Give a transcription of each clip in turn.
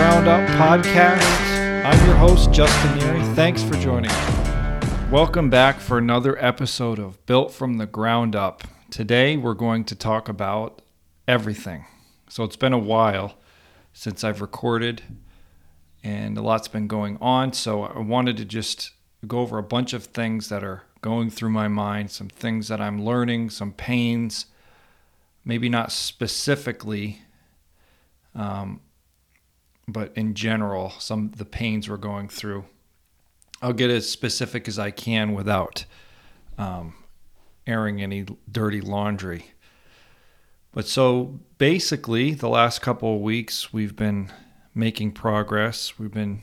the Built from the Ground Up podcast. I'm your host, Justin Neary. Thanks for joining me. Welcome back for another episode of Built from the Ground Up. Today, we're going to talk about everything. So, it's been a while since I've recorded, and a lot's been going on. So, I wanted to just go over a bunch of things that are going through my mind, some things that I'm learning, some pains, maybe not specifically. Um, but in general, some of the pains we're going through. I'll get as specific as I can without um, airing any dirty laundry. But so basically, the last couple of weeks, we've been making progress. We've been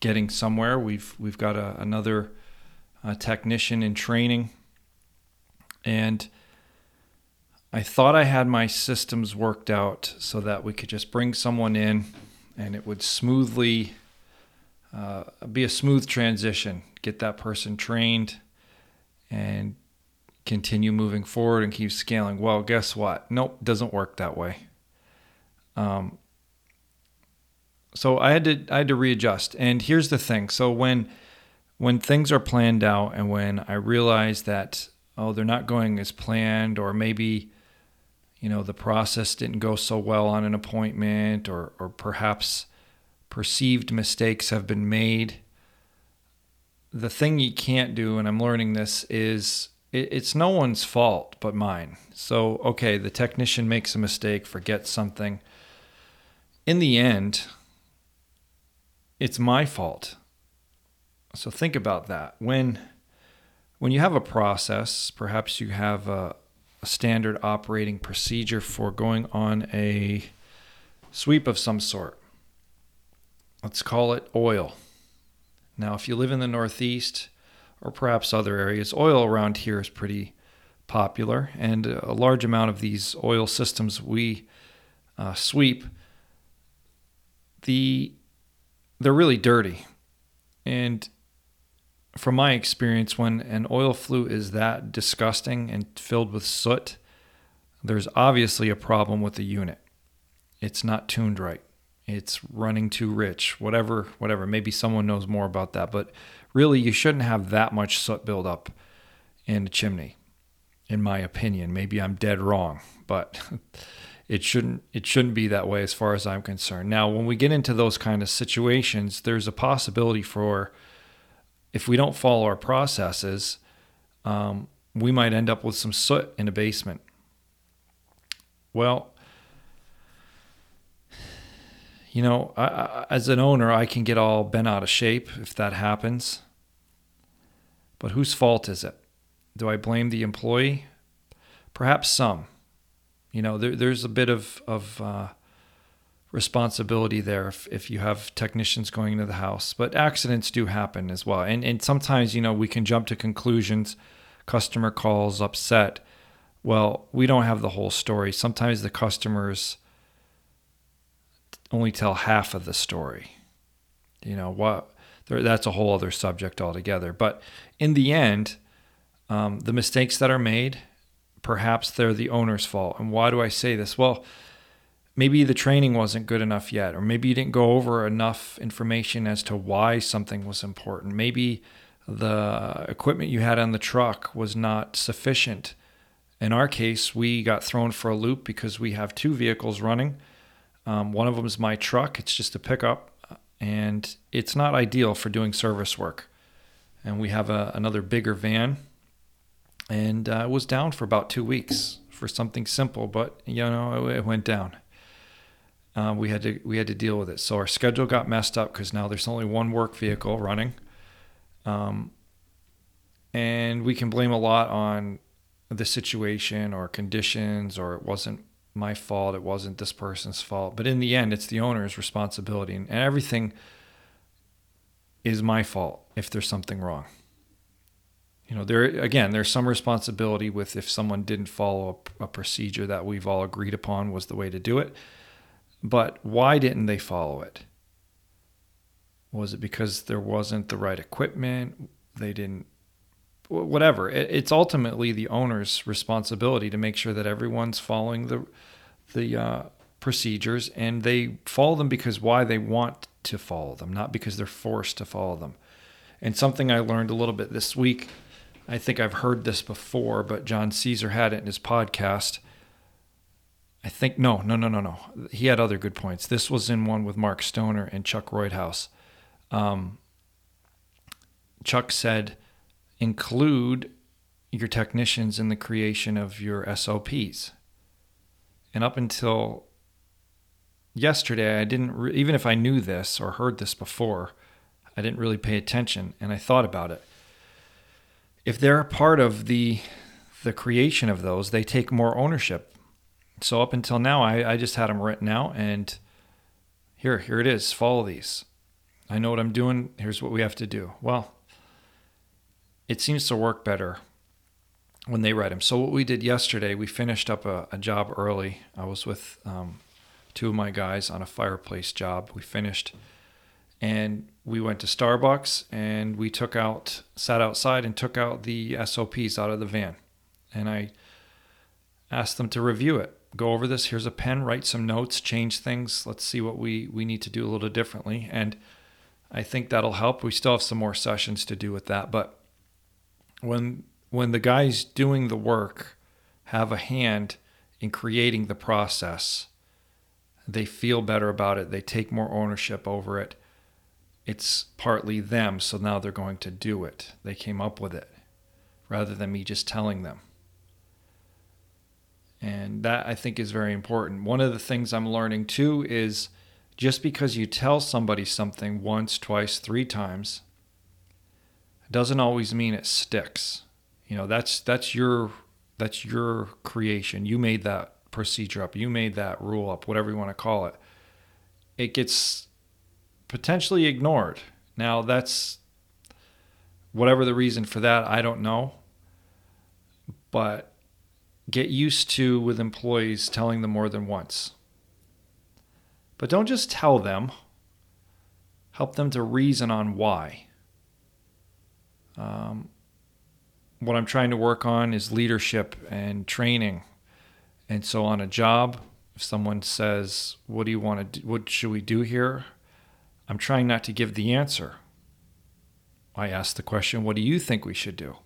getting somewhere. We've we've got a, another uh, technician in training, and I thought I had my systems worked out so that we could just bring someone in and it would smoothly uh, be a smooth transition. Get that person trained and continue moving forward and keep scaling. Well, guess what? Nope, doesn't work that way. Um, so I had to I had to readjust. And here's the thing. So when when things are planned out and when I realize that oh they're not going as planned or maybe you know the process didn't go so well on an appointment or or perhaps perceived mistakes have been made. The thing you can't do and i'm learning this is it, it's no one's fault but mine. So okay the technician makes a mistake forgets something. In the end it's my fault. So think about that. When when you have a process perhaps you have a, a standard operating procedure for going on a sweep of some sort. Let's call it oil. Now, if you live in the Northeast or perhaps other areas, oil around here is pretty popular, and a large amount of these oil systems we uh, sweep, the they're really dirty, and from my experience, when an oil flue is that disgusting and filled with soot, there's obviously a problem with the unit. It's not tuned right. It's running too rich, whatever, whatever. Maybe someone knows more about that, but really, you shouldn't have that much soot build up in a chimney, in my opinion. Maybe I'm dead wrong, but it shouldn't it shouldn't be that way as far as I'm concerned. Now, when we get into those kind of situations, there's a possibility for if we don't follow our processes, um, we might end up with some soot in a basement. Well, you know, I, I, as an owner, I can get all bent out of shape if that happens. But whose fault is it? Do I blame the employee? Perhaps some. You know, there, there's a bit of, of uh, responsibility there if, if you have technicians going into the house. But accidents do happen as well. And, and sometimes, you know, we can jump to conclusions. Customer calls upset. Well, we don't have the whole story. Sometimes the customers only tell half of the story. You know, what that's a whole other subject altogether. But in the end, um, the mistakes that are made, perhaps they're the owner's fault. And why do I say this? Well, maybe the training wasn't good enough yet, or maybe you didn't go over enough information as to why something was important. Maybe the equipment you had on the truck was not sufficient. In our case, we got thrown for a loop because we have two vehicles running. Um, one of them is my truck, it's just a pickup, and it's not ideal for doing service work. And we have a, another bigger van, and uh, it was down for about two weeks for something simple, but you know, it, it went down um, we had to we had to deal with it. So our schedule got messed up because now there's only one work vehicle running, um, and we can blame a lot on the situation or conditions or it wasn't my fault, it wasn't this person's fault. But in the end, it's the owner's responsibility, and, and everything is my fault if there's something wrong. You know, there again, there's some responsibility with if someone didn't follow a, a procedure that we've all agreed upon was the way to do it but why didn't they follow it? Was it because there wasn't the right equipment? They didn't, whatever. It's ultimately the owner's responsibility to make sure that everyone's following the, the, uh, procedures and they follow them because why they want to follow them, not because they're forced to follow them. And something I learned a little bit this week, I think I've heard this before, but John Caesar had it in his podcast. I think no, no, no, no, no. He had other good points. This was in one with Mark Stoner and Chuck Roydhouse. Um, Chuck said, include your technicians in the creation of your SOPs. And up until yesterday, I didn't, re- even if I knew this or heard this before, I didn't really pay attention and I thought about it. If they're a part of the the creation of those, they take more ownership. So up until now, I, I just had them written out and here, here it is. Follow these. I know what I'm doing. Here's what we have to do. Well, it seems to work better when they write them. So what we did yesterday, we finished up a, a job early. I was with um, two of my guys on a fireplace job. We finished and we went to Starbucks and we took out, sat outside and took out the SOPs out of the van. And I asked them to review it. Go over this. Here's a pen. Write some notes. Change things. Let's see what we we need to do a little differently. And I think that'll help. We still have some more sessions to do with that. But when when the guys doing the work have a hand in creating the process, they feel better about it. They take more ownership over it it's partly them, so now they're going to do it. They came up with it rather than me just telling them. And that I think is very important. One of the things I'm learning too is just because you tell somebody something once, twice, three times doesn't always mean it sticks. You know, that's that's your that's your creation. You made that procedure up. You made that rule up, whatever you want to call it. It gets potentially ignored. Now, that's whatever the reason for that, I don't know. But get used to with employees telling them more than once. But don't just tell them, help them to reason on why. Um, what I'm trying to work on is leadership and training. And so on a job, if someone says, "What do you want to do? What should we do here?" I'm trying not to give the answer. I ask the question, what do you think we should do?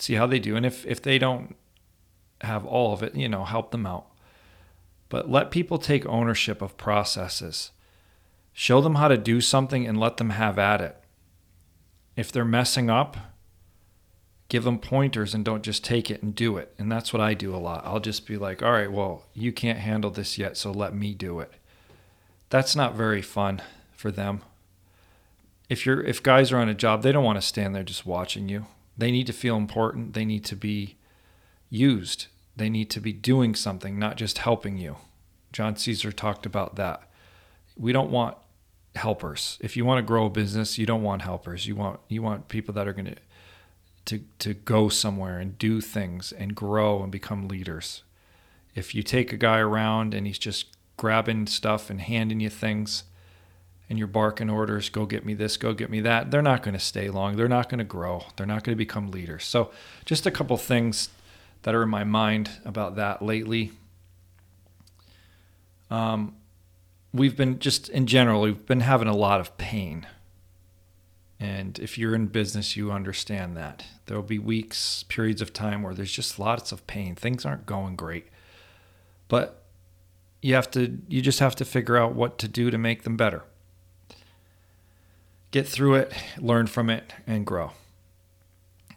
See how they do. And if, if they don't have all of it, you know, help them out. But let people take ownership of processes. Show them how to do something and let them have at it. If they're messing up, give them pointers and don't just take it and do it. And that's what I do a lot. I'll just be like, all right, well, you can't handle this yet, so let me do it that's not very fun for them. If you're if guys are on a job, they don't want to stand there just watching you. They need to feel important. They need to be used. They need to be doing something, not just helping you. John Caesar talked about that. We don't want helpers. If you want to grow a business, you don't want helpers. You want you want people that are going to to to go somewhere and do things and grow and become leaders. If you take a guy around and he's just grabbing stuff and handing you things and you're barking orders go get me this go get me that they're not going to stay long. They're not going to grow. They're not going to become leaders. So just a couple things that are in my mind about that lately. Um, we've been just in general we've been having a lot of pain. And if you're in business you understand that. There will be weeks periods of time where there's just lots of pain. Things aren't going great. But you have to you just have to figure out what to do to make them better get through it learn from it and grow.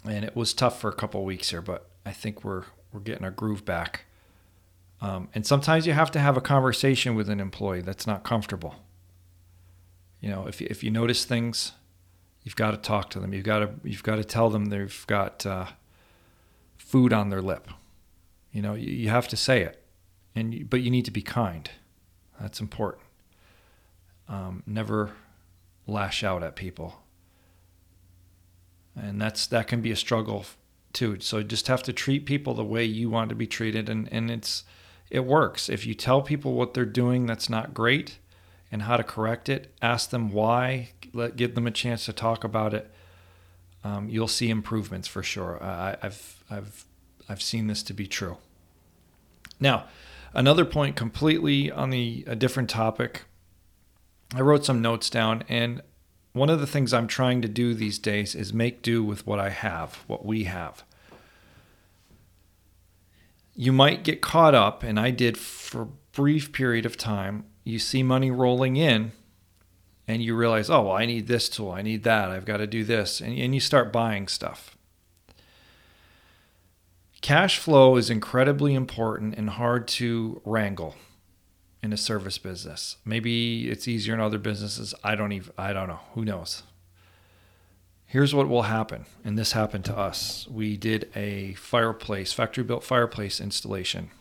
And it was tough for a couple weeks here but i think we're we're getting our groove back. Um, and sometimes you have to have a conversation with an employee that's not comfortable. You know if, if you notice things you've got to talk to them. You've got to you've got to tell them they've got uh, food on their lip. You know you, you have to say it and you, but you need to be kind. That's important. Um, never lash out at people, and that's that can be a struggle too. So you just have to treat people the way you want to be treated, and and it's it works. If you tell people what they're doing that's not great and how to correct it, ask them why, let give them a chance to talk about it. Um, you'll see improvements for sure. I, I've I've I've seen this to be true. Now, another point completely on the a different topic. I wrote some notes down and one of the things I'm trying to do these days is make do with what I have, what we have. You might get caught up, and I did for a brief period of time. You see money rolling in, and you realize, oh, well, I need this tool, I need that, I've got to do this, and, and you start buying stuff. Cash flow is incredibly important and hard to wrangle in a service business. Maybe it's easier in other businesses. I don't even I don't know. Who knows? Here's what will happen, and this happened to us. We did a fireplace, factory built fireplace installation.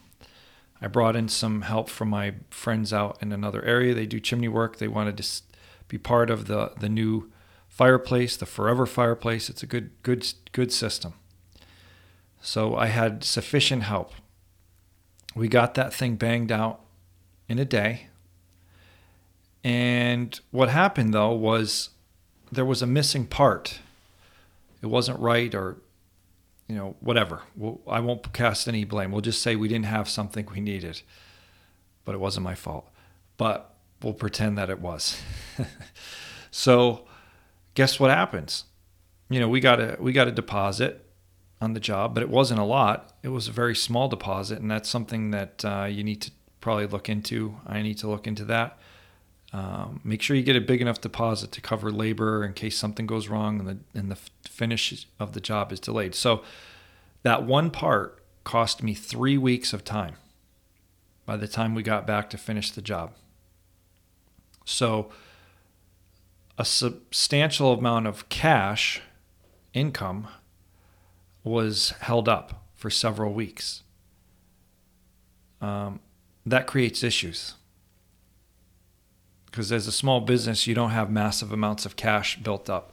I brought in some help from my friends out in another area. They do chimney work. They wanted to be part of the the new fireplace, the forever fireplace. It's a good good good system. So I had sufficient help. We got that thing banged out in a day. And what happened though was there was a missing part. It wasn't right or you know, whatever. We'll, I won't cast any blame. We'll just say we didn't have something we needed, but it wasn't my fault. But we'll pretend that it was. so, guess what happens? You know, we got a we got a deposit on the job, but it wasn't a lot. It was a very small deposit, and that's something that uh, you need to probably look into. I need to look into that. Um, make sure you get a big enough deposit to cover labor in case something goes wrong and the and the finish of the job is delayed. So that one part cost me three weeks of time by the time we got back to finish the job. So a substantial amount of cash income was held up for several weeks. Um, that creates issues. Because as a small business, you don't have massive amounts of cash built up,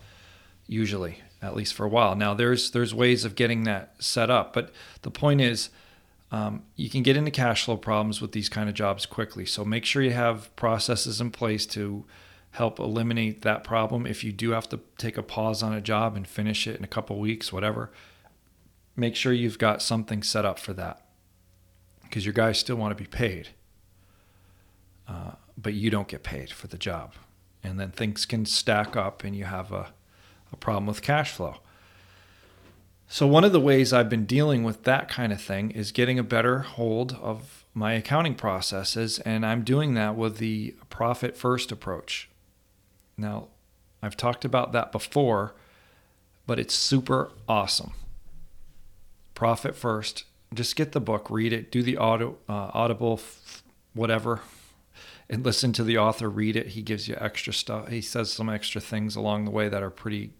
usually, at least for a while. Now, there's there's ways of getting that set up, but the point is, um, you can get into cash flow problems with these kind of jobs quickly. So make sure you have processes in place to help eliminate that problem. If you do have to take a pause on a job and finish it in a couple weeks, whatever, make sure you've got something set up for that because your guys still want to be paid, uh, but you don't get paid for the job. And then things can stack up and you have a, a problem with cash flow. So, one of the ways I've been dealing with that kind of thing is getting a better hold of my accounting processes, and I'm doing that with the profit first approach. Now, I've talked about that before, but it's super awesome. Profit first just get the book, read it, do the auto, uh, audible, whatever, and listen to the author read it. He gives you extra stuff. He says some extra things along the way that are pretty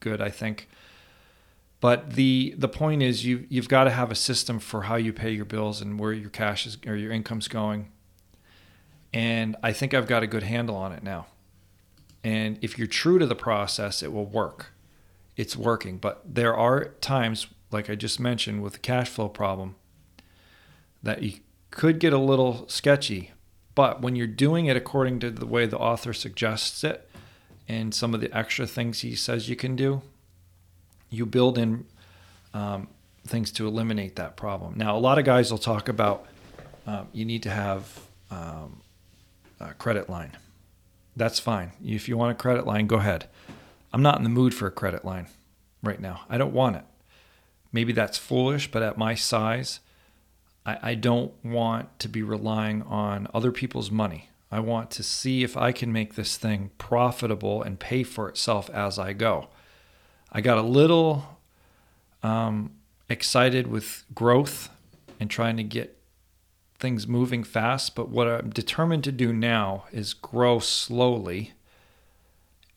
good, I think. But the the point is, you you've got to have a system for how you pay your bills and where your cash is or your income's going. And I think I've got a good handle on it now. And if you're true to the process, it will work. It's working. But there are times like I just mentioned with the cash flow problem, that you could get a little sketchy. But when you're doing it according to the way the author suggests it and some of the extra things he says you can do, you build in um, things to eliminate that problem. Now, a lot of guys will talk about um, you need to have um, a credit line. That's fine. If you want a credit line, go ahead. I'm not in the mood for a credit line right now. I don't want it. Maybe that's foolish, but at my size, I, I don't want to be relying on other people's money. I want to see if I can make this thing profitable and pay for itself as I go. I got a little um, excited with growth and trying to get things moving fast, but what I'm determined to do now is grow slowly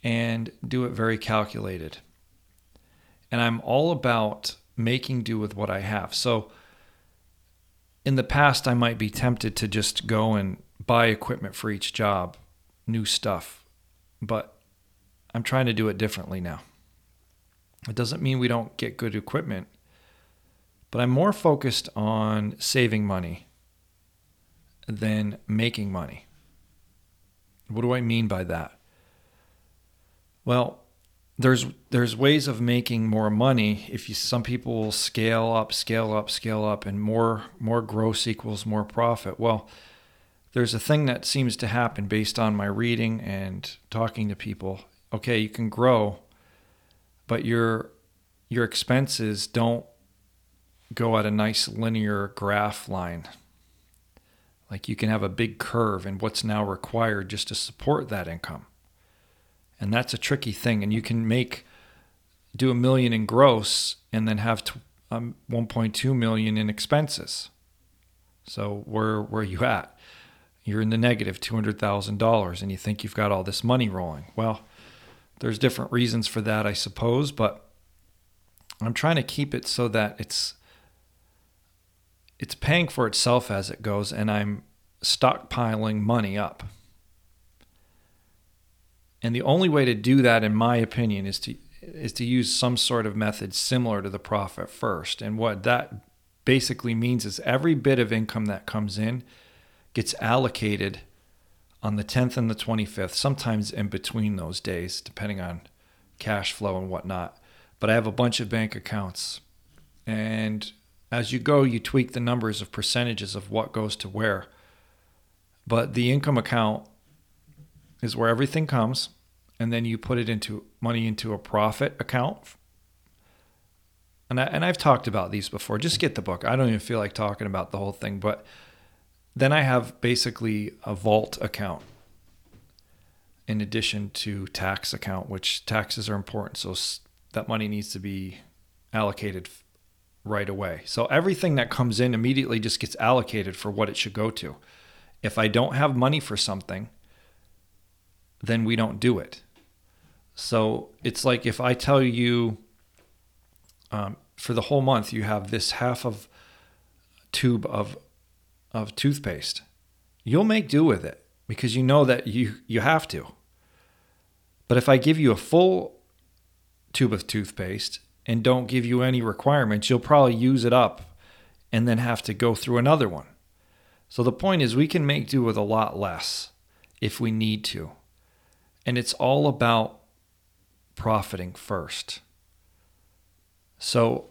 and do it very calculated. And I'm all about making do with what I have. So in the past, I might be tempted to just go and buy equipment for each job, new stuff, but I'm trying to do it differently now. It doesn't mean we don't get good equipment, but I'm more focused on saving money than making money. What do I mean by that? Well, there's there's ways of making more money if you some people will scale up scale up scale up and more more gross equals more profit. Well there's a thing that seems to happen based on my reading and talking to people. Okay you can grow but your your expenses don't go at a nice linear graph line. Like you can have a big curve and what's now required just to support that income and that's a tricky thing. And you can make do a million in gross and then have t- um, 1.2 million in expenses. So where where are you at? You're in the negative $200,000 and you think you've got all this money rolling. Well, there's different reasons for that, I suppose, but I'm trying to keep it so that it's it's paying for itself as it goes and I'm stockpiling money up. And the only way to do that, in my opinion, is to is to use some sort of method similar to the profit first. And what that basically means is every bit of income that comes in gets allocated on the 10th and the 25th, sometimes in between those days, depending on cash flow and whatnot. But I have a bunch of bank accounts. And as you go, you tweak the numbers of percentages of what goes to where. But the income account is where everything comes, and then you put it into money into a profit account. And I, and I've talked about these before. Just get the book. I don't even feel like talking about the whole thing, but then I have basically a vault account in addition to tax account, which taxes are important. So that money needs to be allocated right away. So everything that comes in immediately just gets allocated for what it should go to. If I don't have money for something, then we don't do it. So it's like if I tell you um, for the whole month you have this half of tube of of toothpaste, you'll make do with it because you know that you you have to. But if I give you a full tube of toothpaste and don't give you any requirements, you'll probably use it up and then have to go through another one. So the point is we can make do with a lot less if we need to. And it's all about profiting first. So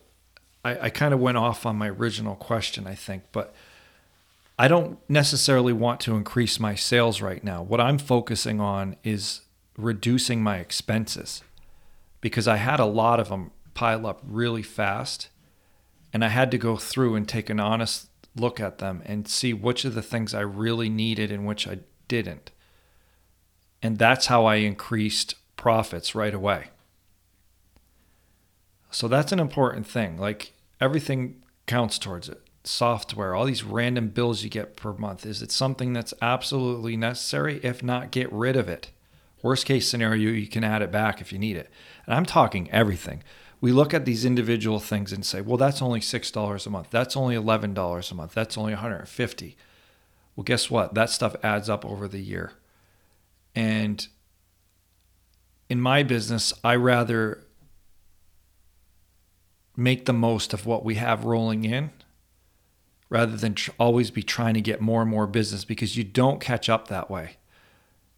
I, I kind of went off on my original question, I think, but I don't necessarily want to increase my sales right now. What I'm focusing on is reducing my expenses because I had a lot of them pile up really fast. And I had to go through and take an honest look at them and see which of the things I really needed and which I didn't. And that's how I increased profits right away. So that's an important thing. Like everything counts towards it. Software, all these random bills you get per month. Is it something that's absolutely necessary? If not, get rid of it. Worst case scenario, you can add it back if you need it. And I'm talking everything. We look at these individual things and say, well, that's only $6 a month. That's only $11 a month. That's only 150. Well, guess what? That stuff adds up over the year. And in my business, I rather make the most of what we have rolling in rather than tr- always be trying to get more and more business because you don't catch up that way.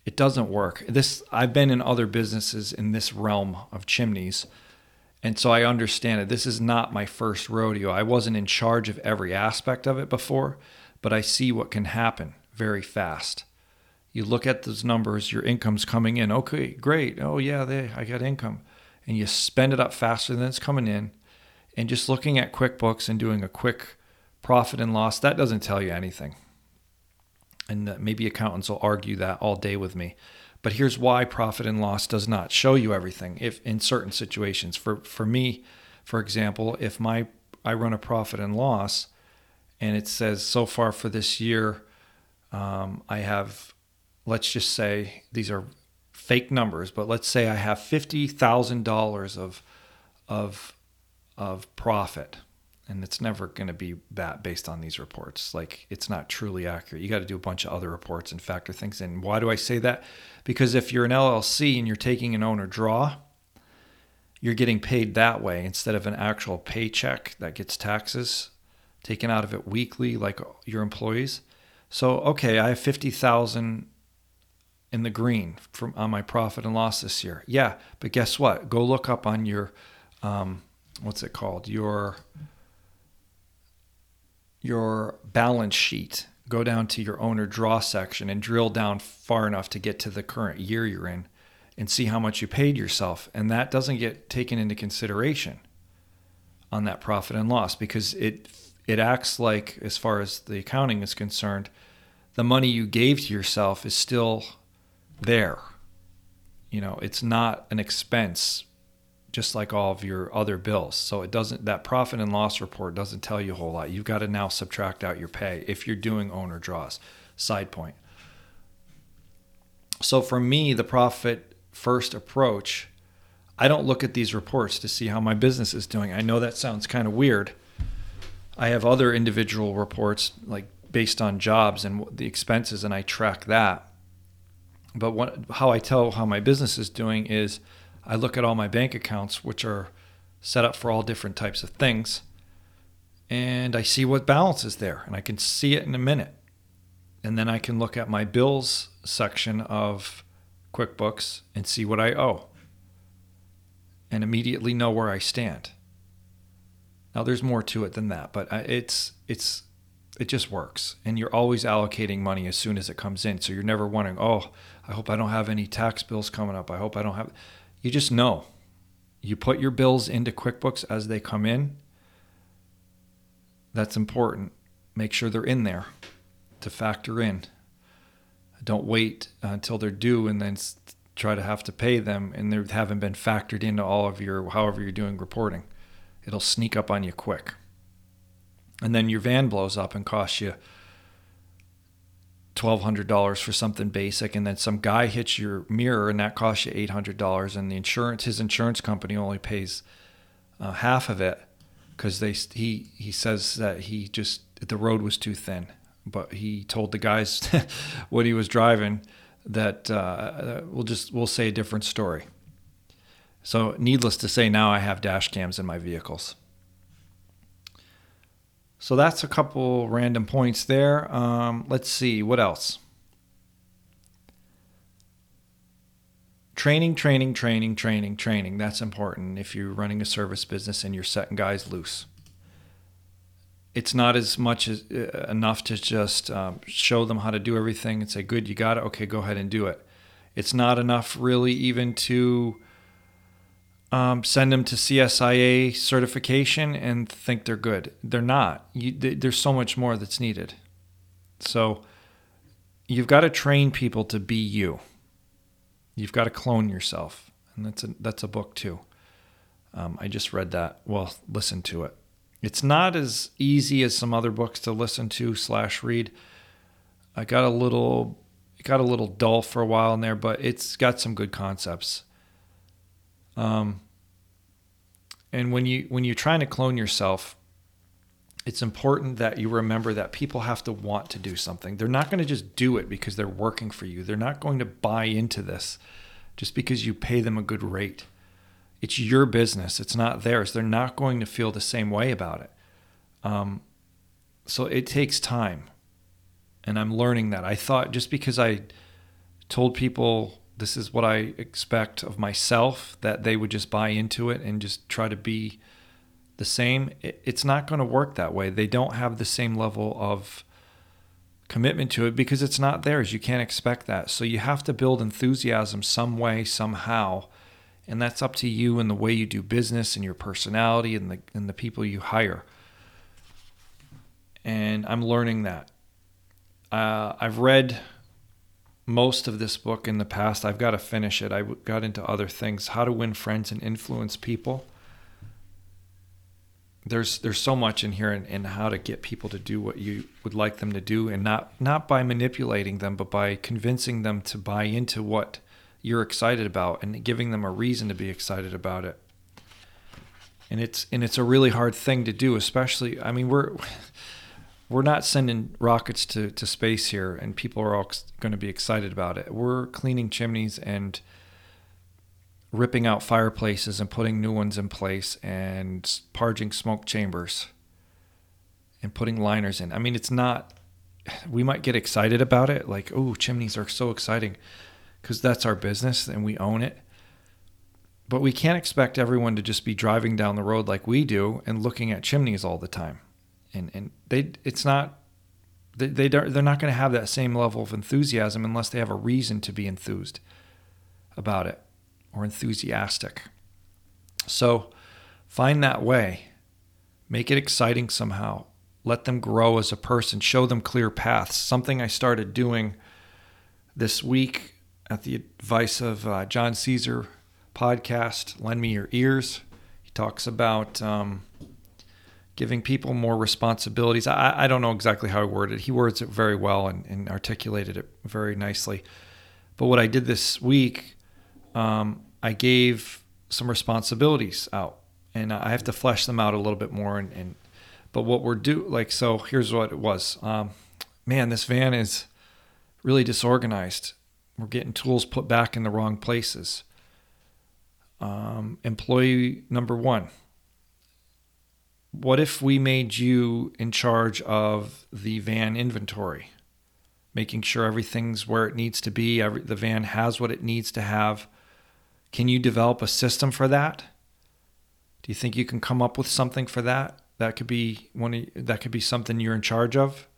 It doesn't work. This I've been in other businesses in this realm of chimneys. And so I understand it. This is not my first rodeo. I wasn't in charge of every aspect of it before, but I see what can happen very fast you look at those numbers, your income's coming in. Okay, great. Oh yeah, they, I got income, and you spend it up faster than it's coming in. And just looking at QuickBooks and doing a quick profit and loss, that doesn't tell you anything. And maybe accountants will argue that all day with me. But here's why profit and loss does not show you everything. If in certain situations, for for me, for example, if my I run a profit and loss, and it says so far for this year, um, I have let's just say these are fake numbers, but let's say I have fifty thousand dollars of of of profit, and it's never going to be that based on these reports. Like it's not truly accurate. You got to do a bunch of other reports and factor things in. Why do I say that? Because if you're an LLC and you're taking an owner draw, you're getting paid that way instead of an actual paycheck that gets taxes taken out of it weekly, like your employees. So okay, I have fifty thousand in the green from on my profit and loss this year. Yeah, but guess what? Go look up on your um, what's it called? Your your balance sheet. Go down to your owner draw section and drill down far enough to get to the current year you're in and see how much you paid yourself. And that doesn't get taken into consideration on that profit and loss because it it acts like as far as the accounting is concerned, the money you gave to yourself is still there. You know, it's not an expense just like all of your other bills. So it doesn't that profit and loss report doesn't tell you a whole lot. You've got to now subtract out your pay if you're doing owner draws. Side point. So for me, the profit first approach, I don't look at these reports to see how my business is doing. I know that sounds kind of weird. I have other individual reports like based on jobs and the expenses and I track that. But what, how I tell how my business is doing is I look at all my bank accounts, which are set up for all different types of things, and I see what balance is there, and I can see it in a minute. And then I can look at my bills section of QuickBooks and see what I owe and immediately know where I stand. Now there's more to it than that, but uh, it's it's it just works. And you're always allocating money as soon as it comes in. So you're never wondering, "Oh, I hope I don't have any tax bills coming up. I hope I don't have you just know. You put your bills into QuickBooks as they come in. That's important. Make sure they're in there to factor in. Don't wait until they're due and then try to have to pay them and they haven't been factored into all of your, however you're doing reporting. It'll sneak up on you quick. And then your van blows up and costs you $1200 for something basic and then some guy hits your mirror and that costs you $800 and the insurance his insurance company only pays uh, half of it because they he he says that he just the road was too thin. But he told the guys what he was driving that uh, we'll just we'll say a different story. So needless to say now i have dash cams in my vehicles so that's a couple random points there. Um, let's see, what else? Training, training, training, training, training. That's important if you're running a service business and you're setting guys loose. It's not as much as uh, enough to just um, show them how to do everything and say, "Good, you got it. Okay, go ahead and do it." It's not enough, really, even to um, send them to CSIA certification and think they're good. They're not. You, there's so much more that's needed. So you've got to train people to be you. You've got to clone yourself, and that's a that's a book too. Um, I just read that. Well, listen to it. It's not as easy as some other books to listen to slash read. I got a little it got a little dull for a while in there, but it's got some good concepts. Um, and when you when you're trying to clone yourself, it's important that you remember that people have to want to do something. They're not going to just do it because they're working for you. They're not going to buy into this just because you pay them a good rate. It's your business. It's not theirs. They're not going to feel the same way about it. Um, so it takes time, and I'm learning that. I thought just because I told people this is what I expect of myself, that they would just buy into it and just try to be the same. It's not going to work that way. They don't have the same level of commitment to it because it's not theirs. You can't expect that. So you have to build enthusiasm some way, somehow. And that's up to you and the way you do business and your personality and the and the people you hire. And I'm learning that. Uh, I've read most of this book in the past. I've got to finish it. I got into other things, how to win friends and influence people. There's there's so much in here in, in how to get people to do what you would like them to do, and not not by manipulating them, but by convincing them to buy into what you're excited about and giving them a reason to be excited about it. And it's and it's a really hard thing to do, especially. I mean, we're we're not sending rockets to, to space here and people are all going to be excited about it. We're cleaning chimneys and ripping out fireplaces and putting new ones in place and parging smoke chambers and putting liners in. I mean, it's not, we might get excited about it, like, oh, chimneys are so exciting. because that's our business and we own it. But we can't expect everyone to just be driving down the road like we do and looking at chimneys all the time. And and they it's not they, they don't, they're not going to have that same level of enthusiasm unless they have a reason to be enthused about it or enthusiastic. So find that way. Make it exciting somehow. Let them grow as a person. Show them clear paths. Something I started doing this week at the advice of uh, John Caesar podcast, Lend Me Your Ears. He talks about um, giving people more responsibilities. I, I don't know exactly how he worded it. He words it very well and, and articulated it very nicely. But what I did this week, um, I gave some responsibilities out, and I have to flesh them out a little bit more. And, and but what we're do like so here's what it was. Um, man, this van is really disorganized. We're getting tools put back in the wrong places. Um, employee number one. What if we made you in charge of the van inventory, making sure everything's where it needs to be, every, the van has what it needs to have? Can you develop a system for that? Do you think you can come up with something for that? That could be one. Of, that could be something you're in charge of.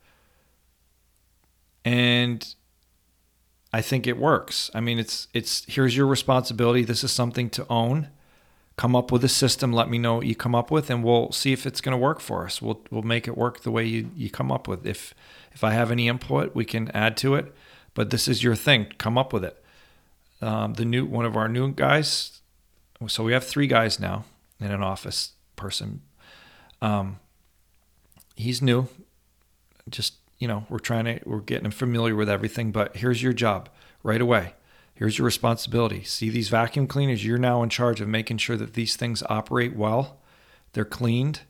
And I think it works. I mean, it's it's here's your responsibility. This is something to own. Come up with a system. Let me know what you come up with, and we'll see if it's going to work for us. We'll we'll make it work the way you, you come up with. If if I have any input, we can add to it. But this is your thing. Come up with it. Um, the new one of our new guys. So we have three guys now in an office person. Um, he's new. Just you know, we're trying to, we're getting him familiar with everything, but here's your job right away. Here's your responsibility. See these vacuum cleaners? You're now in charge of making sure that these things operate well. They're cleaned.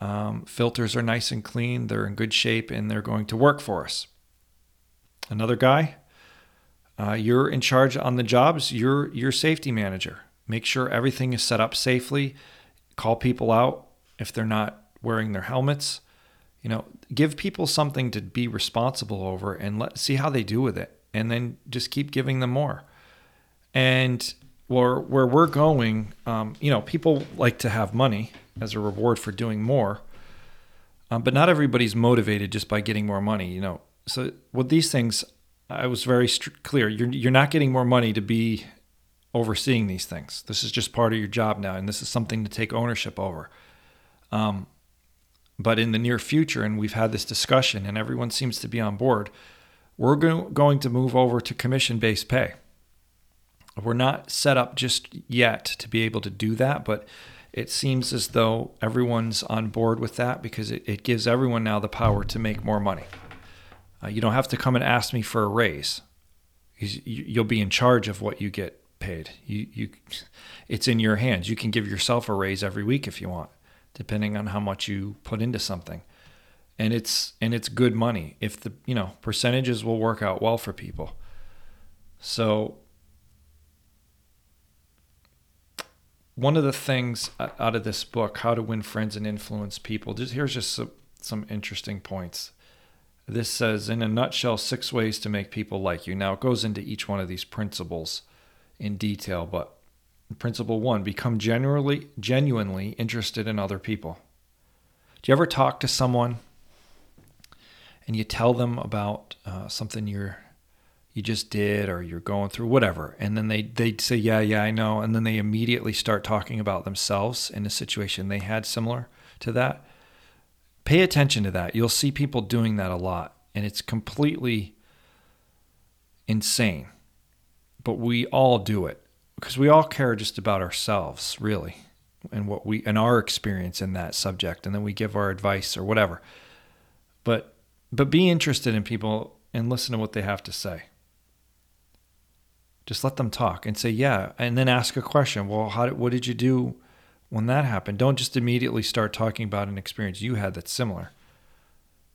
Um, filters are nice and clean. They're in good shape and they're going to work for us. Another guy, uh, you're in charge on the jobs. You're your safety manager. Make sure everything is set up safely. Call people out if they're not wearing their helmets. You know, give people something to be responsible over and let see how they do with it and then just keep giving them more. And where where we're going um, you know people like to have money as a reward for doing more um, but not everybody's motivated just by getting more money you know. So with these things i was very st- clear. You're, you're not getting more money to be overseeing these things. This is just part of your job now and this is something to take ownership over. Um, but in the near future, and we've had this discussion, and everyone seems to be on board, we're going to move over to commission based pay. We're not set up just yet to be able to do that, but it seems as though everyone's on board with that because it, it gives everyone now the power to make more money. Uh, you don't have to come and ask me for a raise. You'll be in charge of what you get paid. You, you, it's in your hands. You can give yourself a raise every week if you want depending on how much you put into something. And it's and it's good money if the you know percentages will work out well for people. So one of the things out of this book, How to Win Friends and Influence People, just here's just some, some interesting points. This says, in a nutshell, six ways to make people like you. Now, it goes into each one of these principles in detail, but Principle one, become genuinely, genuinely interested in other people. Do you ever talk to someone and you tell them about uh, something you're you just did or you're going through whatever. And then they they say yeah yeah I know. And then they immediately start talking about themselves in a situation they had similar to that. Pay attention to that. You'll see people doing that a lot and it's completely insane. But we all do it because we all care just about ourselves, really, and what we and our experience in that subject, and then we give our advice or whatever. But but be interested in people and listen to what they have to say. Just let them talk and say yeah, and then ask a question. Well, how did, what did you do when that happened? Don't just immediately start talking about an experience you had that's similar.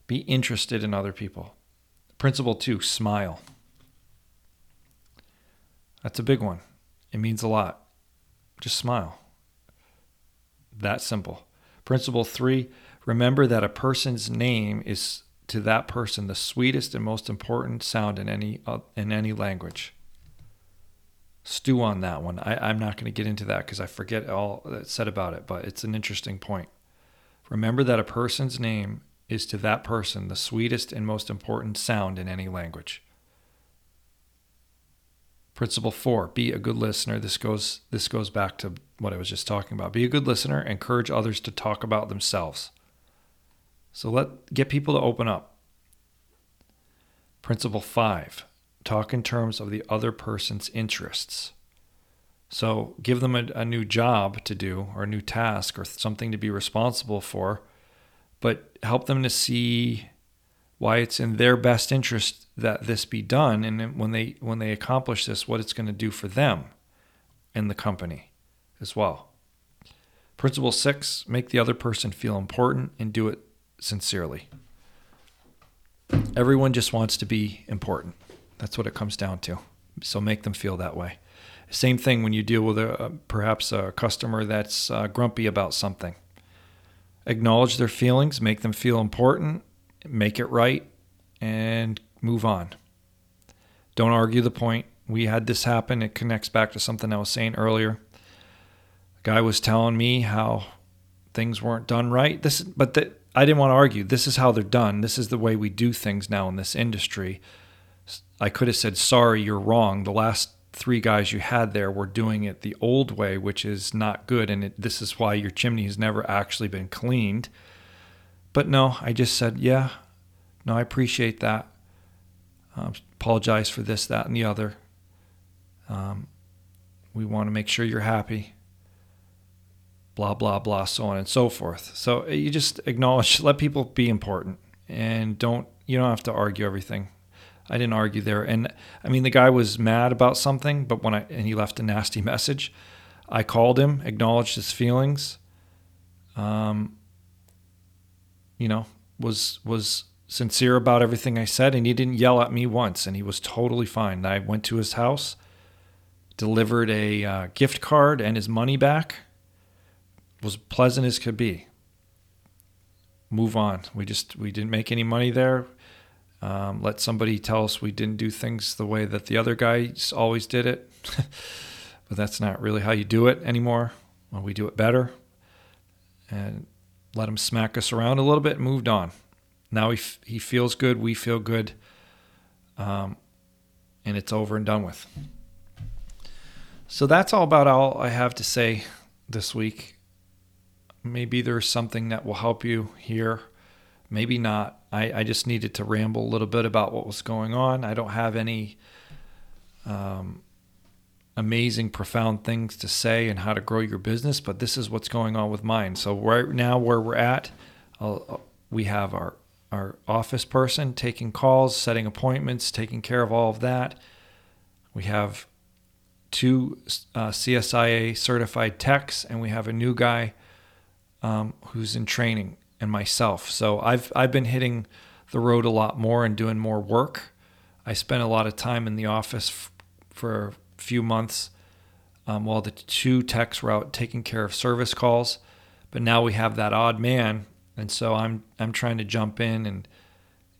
Be interested in other people. Principle two: smile. That's a big one. It means a lot. Just smile. That simple. Principle three remember that a person's name is to that person the sweetest and most important sound in any, uh, in any language. stew on that one. I, I'm not going to get into that because I forget all that's said about it, but it's an interesting point. Remember that a person's name is to that person the sweetest and most important sound in any language. Principle four, be a good listener. This goes this goes back to what I was just talking about. Be a good listener, encourage others to talk about themselves. So let get people to open up. Principle five, talk in terms of the other person's interests. So give them a, a new job to do or a new task or something to be responsible for, but help them to see why it's in their best interest that this be done and when they when they accomplish this what it's going to do for them and the company as well principle 6 make the other person feel important and do it sincerely everyone just wants to be important that's what it comes down to so make them feel that way same thing when you deal with a perhaps a customer that's uh, grumpy about something acknowledge their feelings make them feel important make it right, and move on. Don't argue the point. We had this happen. It connects back to something I was saying earlier. The guy was telling me how things weren't done right. This, but the, I didn't want to argue. This is how they're done. This is the way we do things now in this industry. I could have said, "Sorry, you're wrong." The last three guys you had there were doing it the old way, which is not good, and it, this is why your chimney has never actually been cleaned. But no, I just said, yeah, no, I appreciate that. Um, apologize for this, that, and the other. Um, we want to make sure you're happy. Blah, blah, blah, so on and so forth. So uh, you just acknowledge, let people be important and don't, you don't have to argue everything. I didn't argue there. And I mean, the guy was mad about something, but when I, and he left a nasty message, I called him, acknowledged his feelings. Um, you know, was was sincere about everything I said, and he didn't yell at me once, and he was totally fine. I went to his house, delivered a uh, gift card and his money back. Was pleasant as could be. Move on. We just we didn't make any money there. Um, let somebody tell us we didn't do things the way that the other guys always did it, but that's not really how you do it anymore. Well, we do it better, and let him smack us around a little bit, And moved on. Now he, f- he feels good, we feel good, um, and it's over and done with. So that's all about all I have to say this week. Maybe there's something that will help you here, maybe not. I, I just needed to ramble a little bit about what was going on. I don't have any um, amazing, profound things to say and how to grow your business, but this is what's going on with mine. So right now, where we're at, uh, we have our our office person taking calls, setting appointments, taking care of all of that. We have two uh, CSIA certified techs, and we have a new guy um, who's in training, and myself. So I've I've been hitting the road a lot more and doing more work. I spent a lot of time in the office f- for a few months um, while the two techs were out taking care of service calls. But now we have that odd man, and so I'm I'm trying to jump in and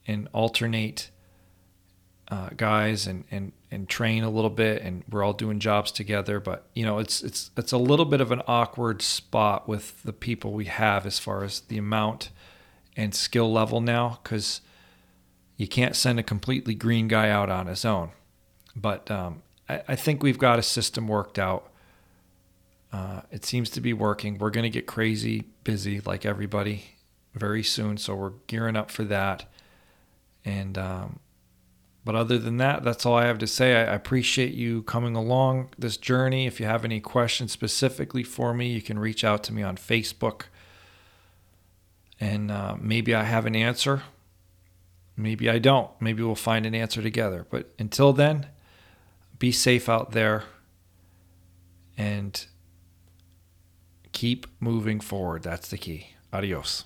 and alternate uh, guys and, and and train a little bit, and we're all doing jobs together. But you know, it's it's it's a little bit of an awkward spot with the people we have as far as the amount and skill level now, because you can't send a completely green guy out on his own. But um, I, I think we've got a system worked out. Uh, it seems to be working. We're going to get crazy busy like everybody very soon, so we're gearing up for that. And um, but other than that, that's all I have to say. I, appreciate you coming along this journey. If you have any questions specifically for me, you can reach out to me on Facebook, and uh, maybe I have an answer. Maybe I don't. Maybe we'll find an answer together. But until then, be safe out there and keep moving forward. That's the key. Adios.